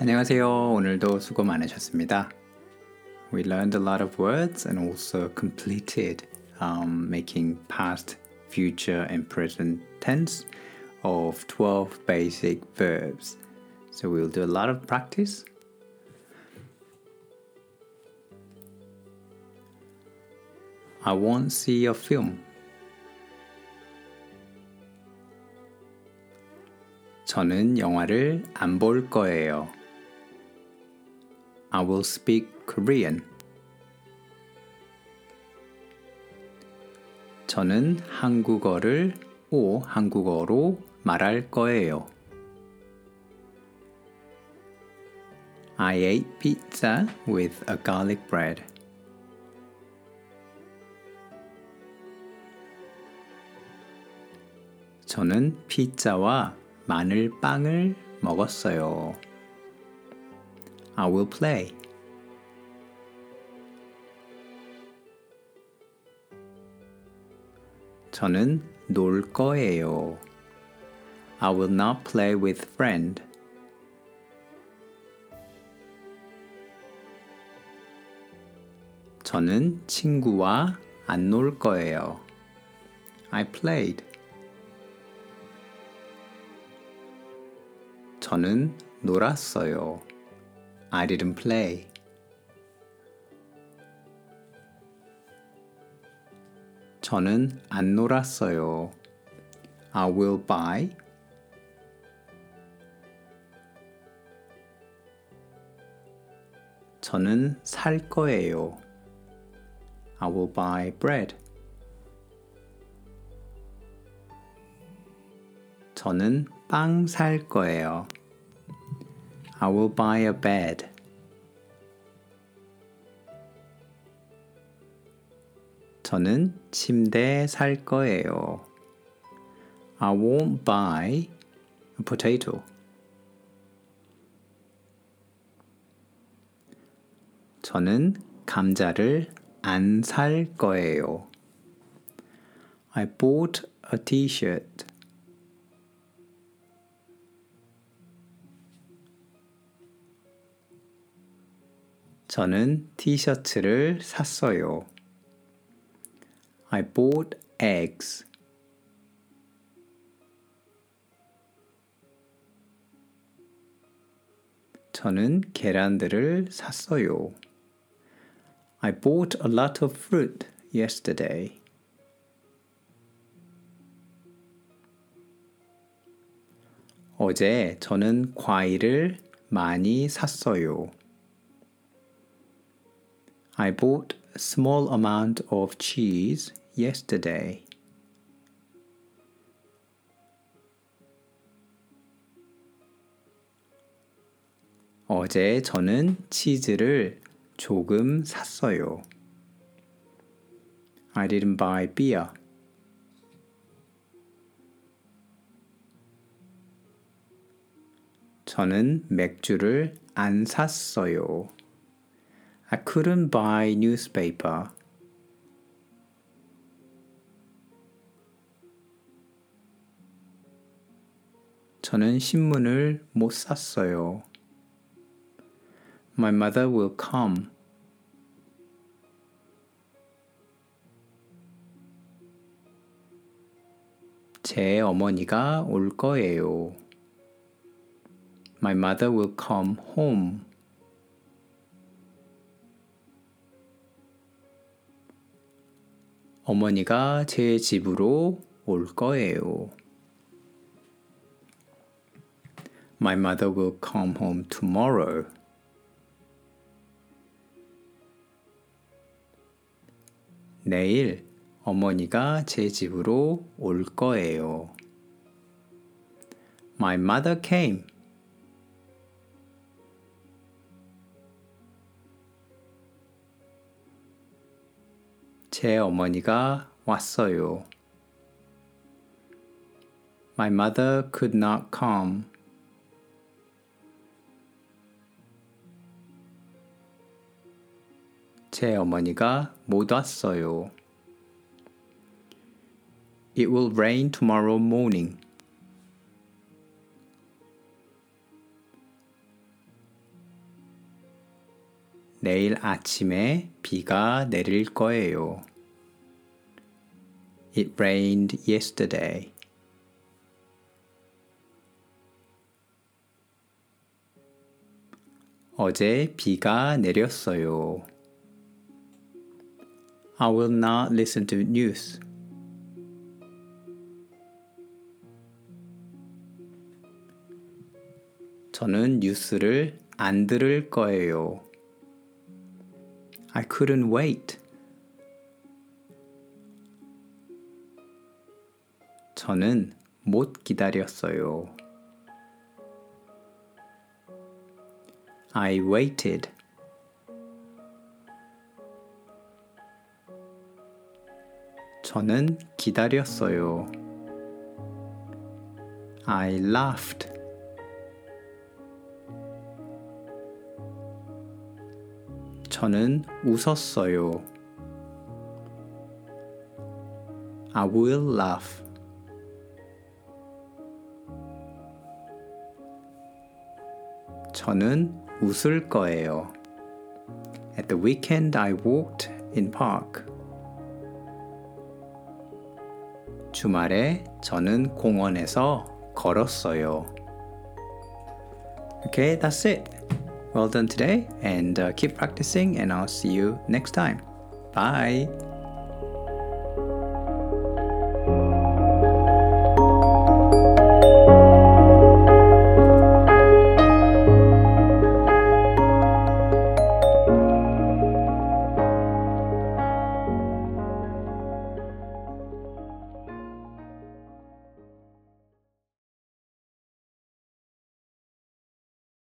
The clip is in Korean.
안녕하세요. 오늘도 수고 많으셨습니다. We learned a lot of words and also completed um, making past, future, and present tense of 12 basic verbs. So we'll do a lot of practice. I won't see a film. 저는 영화를 안 볼 거예요. I will speak Korean. 저는 한국어를 오 한국어로 말할 거예요. I ate pizza with a garlic bread. 저는 피자와 마늘빵을 먹었어요. I will play. 저는 놀 거예요. I will not play with friend. 저는 친구와 안 놀 거예요. I played. 저는 놀았어요. I didn't play. 저는 안 놀았어요. I will buy. 저는 살 거예요. I will buy bread. 저는 빵 살 거예요. I will buy a bed. 저는 침대 살 거예요. I won't buy a potato. 저는 감자를 안 살 거예요. I bought a t-shirt. 저는 티셔츠를 샀어요. I bought eggs. 저는 계란들을 샀어요. I bought a lot of fruit yesterday. 어제 저는 과일을 많이 샀어요. I bought a small amount of cheese yesterday. 어제 저는 치즈를 조금 샀어요. I didn't buy beer. 저는 맥주를 안 샀어요. I couldn't buy newspaper. 저는 신문을 못 샀어요. My mother will come. 제 어머니가 올 거예요. My mother will come home. 어머니가 제 집으로 올 거예요. My mother will come home tomorrow. 내일 어머니가 제 집으로 올 거예요. My mother came. 제 어머니가 왔어요. My mother could not come. 제 어머니가 못 왔어요. It will rain tomorrow morning. 내일 아침에 비가 내릴 거예요. It rained yesterday. I will not listen to news. 저는 뉴스를 안 들을 거예요. I couldn't wait. 저는 못 기다렸어요. I waited. 저는 기다렸어요. I laughed. 저는 웃었어요. I will laugh. 저는 웃을 거예요. At the weekend I walked in park. 주말에 저는 공원에서 걸었어요. Okay, that's it. Well done today and uh, keep practicing and I'll see you next time. Bye.